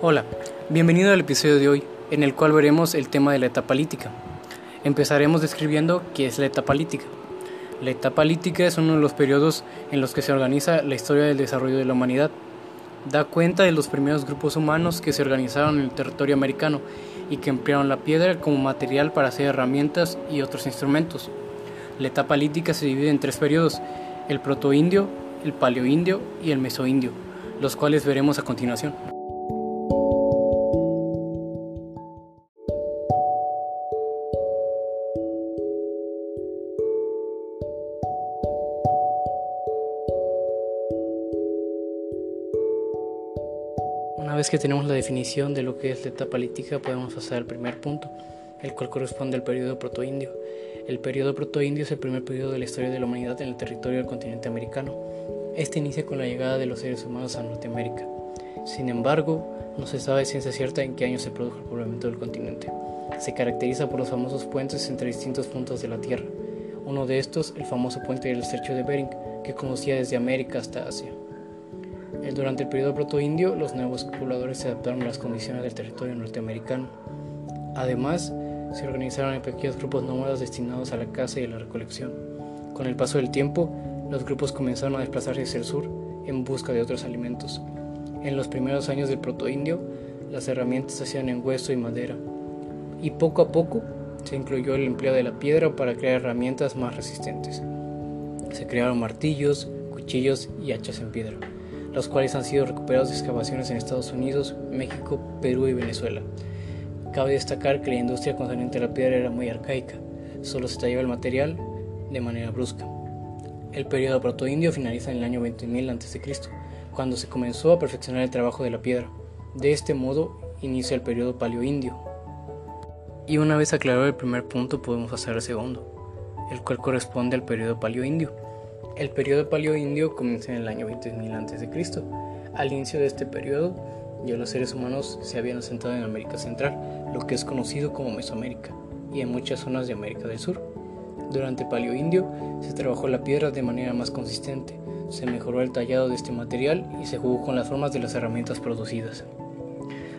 Hola, bienvenido al episodio de hoy, en el cual veremos el tema de la etapa lítica. Empezaremos describiendo qué es la etapa lítica. La etapa lítica es uno de los periodos en los que se organiza la historia del desarrollo de la humanidad. Da cuenta de los primeros grupos humanos que se organizaron en el territorio americano y que emplearon la piedra como material para hacer herramientas y otros instrumentos. La etapa lítica se divide en tres periodos, el protoindio, el paleoindio y el mesoindio, los cuales veremos a continuación. Una vez que tenemos la definición de lo que es la etapa lítica, podemos pasar al primer punto, el cual corresponde al periodo protoindio. El periodo protoindio es el primer periodo de la historia de la humanidad en el territorio del continente americano. Este inicia con la llegada de los seres humanos a Norteamérica. Sin embargo, no se sabe ciencia cierta en qué año se produjo el poblamiento del continente. Se caracteriza por los famosos puentes entre distintos puntos de la Tierra. Uno de estos, el famoso puente del estrecho de Bering, que conducía desde América hasta Asia. Eh, durante el periodo protoindio, los nuevos pobladores se adaptaron a las condiciones del territorio norteamericano. Además, se organizaron en pequeños grupos nómadas destinados a la caza y a la recolección. Con el paso del tiempo, los grupos comenzaron a desplazarse hacia el sur en busca de otros alimentos. En los primeros años del protoindio, las herramientas se hacían en hueso y madera, y poco a poco se incluyó el empleo de la piedra para crear herramientas más resistentes. Se crearon martillos, cuchillos y hachas en piedra los cuales han sido recuperados de excavaciones en Estados Unidos, México, Perú y Venezuela. Cabe destacar que la industria concerniente a la piedra era muy arcaica, solo se tallaba el material de manera brusca. El periodo protoindio finaliza en el año 20.000 a.C., cuando se comenzó a perfeccionar el trabajo de la piedra. De este modo inicia el periodo paleoindio. Y una vez aclarado el primer punto podemos pasar al segundo, el cual corresponde al periodo paleoindio. El periodo paleoindio comienza en el año 20.000 a.C. Al inicio de este periodo, ya los seres humanos se habían asentado en América Central, lo que es conocido como Mesoamérica, y en muchas zonas de América del Sur. Durante el paleoindio se trabajó la piedra de manera más consistente, se mejoró el tallado de este material y se jugó con las formas de las herramientas producidas.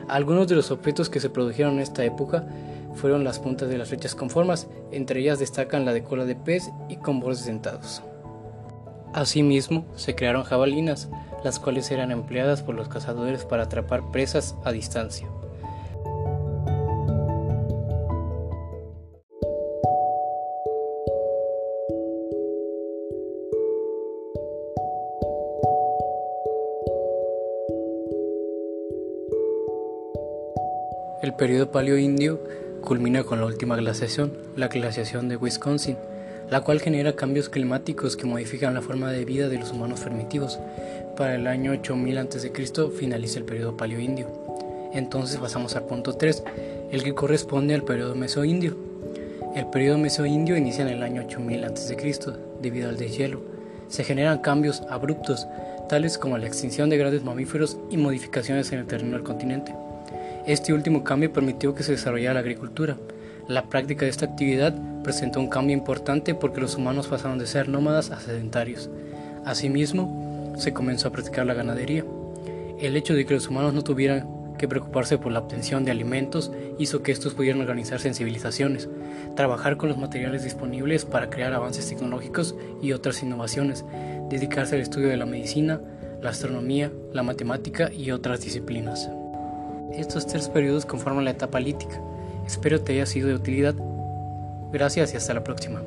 Algunos de los objetos que se produjeron en esta época fueron las puntas de las flechas con formas, entre ellas destacan la de cola de pez y con bordes dentados. Asimismo, se crearon jabalinas, las cuales eran empleadas por los cazadores para atrapar presas a distancia. El periodo paleoindio culmina con la última glaciación, la glaciación de Wisconsin, la cual genera cambios climáticos que modifican la forma de vida de los humanos primitivos. Para el año 8000 a.C. finaliza el periodo paleoindio. Entonces pasamos al punto 3, el que corresponde al periodo mesoindio. El periodo mesoindio inicia en el año 8000 a.C. debido al deshielo. Se generan cambios abruptos, tales como la extinción de grandes mamíferos y modificaciones en el terreno del continente. Este último cambio permitió que se desarrollara la agricultura. La práctica de esta actividad presentó un cambio importante porque los humanos pasaron de ser nómadas a sedentarios. Asimismo, se comenzó a practicar la ganadería. El hecho de que los humanos no tuvieran que preocuparse por la obtención de alimentos hizo que estos pudieran organizarse en civilizaciones, trabajar con los materiales disponibles para crear avances tecnológicos y otras innovaciones, dedicarse al estudio de la medicina, la astronomía, la matemática y otras disciplinas. Estos tres periodos conforman la etapa lítica. Espero te haya sido de utilidad. Gracias y hasta la próxima.